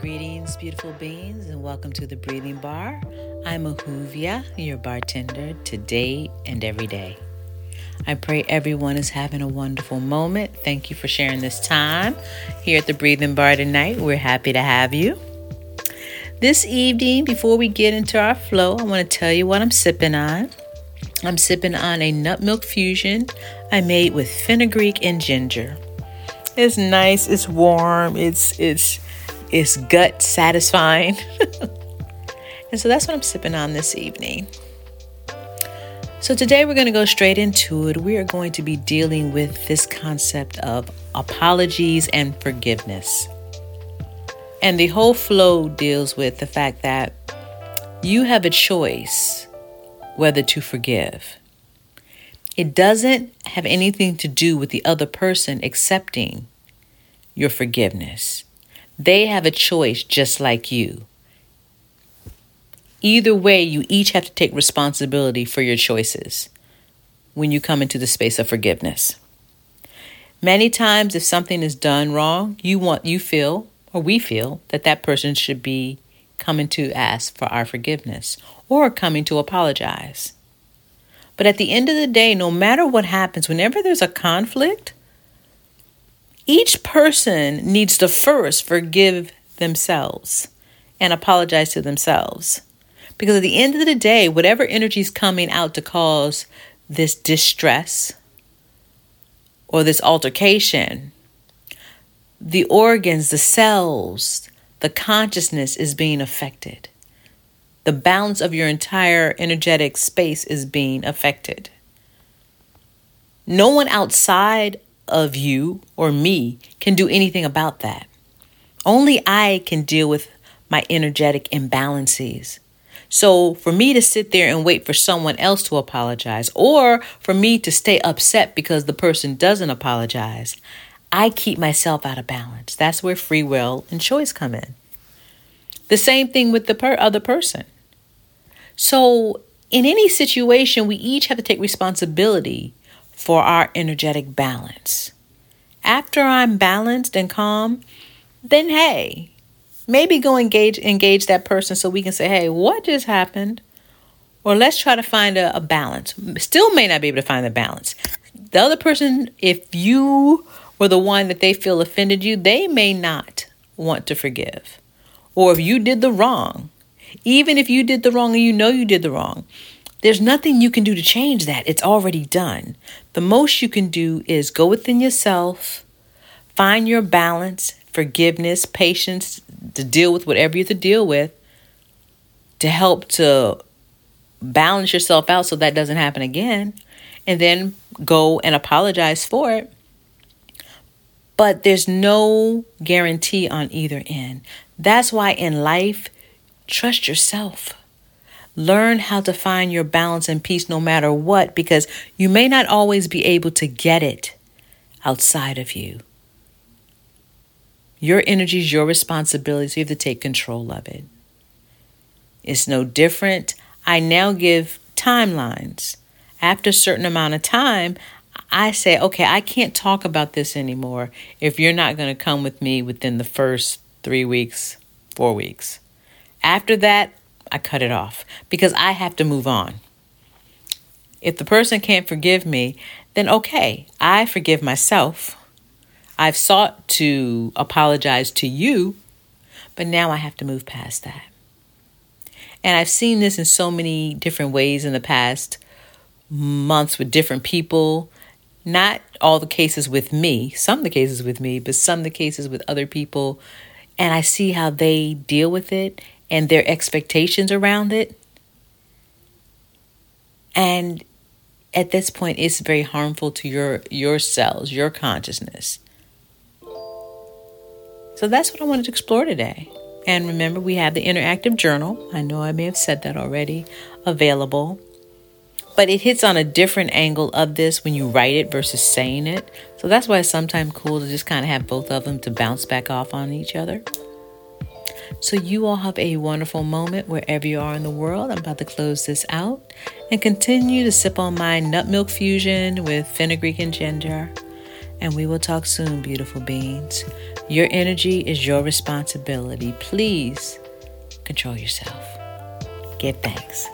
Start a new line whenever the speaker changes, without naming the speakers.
Greetings, beautiful beings, and welcome to the Breathing Bar. I'm Ahuvia, your bartender, today and every day. I pray everyone is having a wonderful moment. Thank you for sharing this time here at the Breathing Bar tonight. We're happy to have you. This evening, before we get into our flow, I want to tell you what I'm sipping on. I'm sipping on a nut milk fusion I made with fenugreek and ginger. It's nice, it's warm, it's it's it's gut satisfying. and so that's what I'm sipping on this evening. So today we're going to go straight into it. We are going to be dealing with this concept of apologies and forgiveness. And the whole flow deals with the fact that you have a choice whether to forgive. It doesn't have anything to do with the other person accepting your forgiveness. They have a choice just like you. Either way, you each have to take responsibility for your choices when you come into the space of forgiveness. Many times if something is done wrong, you want you feel or we feel that that person should be coming to ask for our forgiveness or coming to apologize. But at the end of the day, no matter what happens, whenever there's a conflict, each person needs to first forgive themselves and apologize to themselves. Because at the end of the day, whatever energy is coming out to cause this distress or this altercation, the organs, the cells, the consciousness is being affected. The balance of your entire energetic space is being affected. No one outside of you or me can do anything about that. Only I can deal with my energetic imbalances. So, for me to sit there and wait for someone else to apologize, or for me to stay upset because the person doesn't apologize, I keep myself out of balance. That's where free will and choice come in. The same thing with the per- other person. So, in any situation, we each have to take responsibility for our energetic balance. After I'm balanced and calm, then hey, maybe go engage engage that person so we can say, "Hey, what just happened?" Or let's try to find a, a balance. Still may not be able to find the balance. The other person, if you were the one that they feel offended you, they may not want to forgive. Or if you did the wrong, even if you did the wrong and you know you did the wrong, there's nothing you can do to change that. It's already done. The most you can do is go within yourself, find your balance, forgiveness, patience to deal with whatever you have to deal with, to help to balance yourself out so that doesn't happen again, and then go and apologize for it. But there's no guarantee on either end. That's why in life, trust yourself. Learn how to find your balance and peace no matter what, because you may not always be able to get it outside of you. Your energy is your responsibility, so you have to take control of it. It's no different. I now give timelines. After a certain amount of time, I say, okay, I can't talk about this anymore if you're not going to come with me within the first three weeks, four weeks. After that, I cut it off because I have to move on. If the person can't forgive me, then okay, I forgive myself. I've sought to apologize to you, but now I have to move past that. And I've seen this in so many different ways in the past months with different people. Not all the cases with me, some of the cases with me, but some the cases with other people. And I see how they deal with it and their expectations around it. And at this point it's very harmful to your your cells, your consciousness. So that's what I wanted to explore today. And remember, we have the interactive journal. I know I may have said that already, available. But it hits on a different angle of this when you write it versus saying it. So that's why it's sometimes cool to just kind of have both of them to bounce back off on each other. So, you all have a wonderful moment wherever you are in the world. I'm about to close this out and continue to sip on my nut milk fusion with fenugreek and ginger. And we will talk soon, beautiful beings. Your energy is your responsibility. Please control yourself. Give thanks.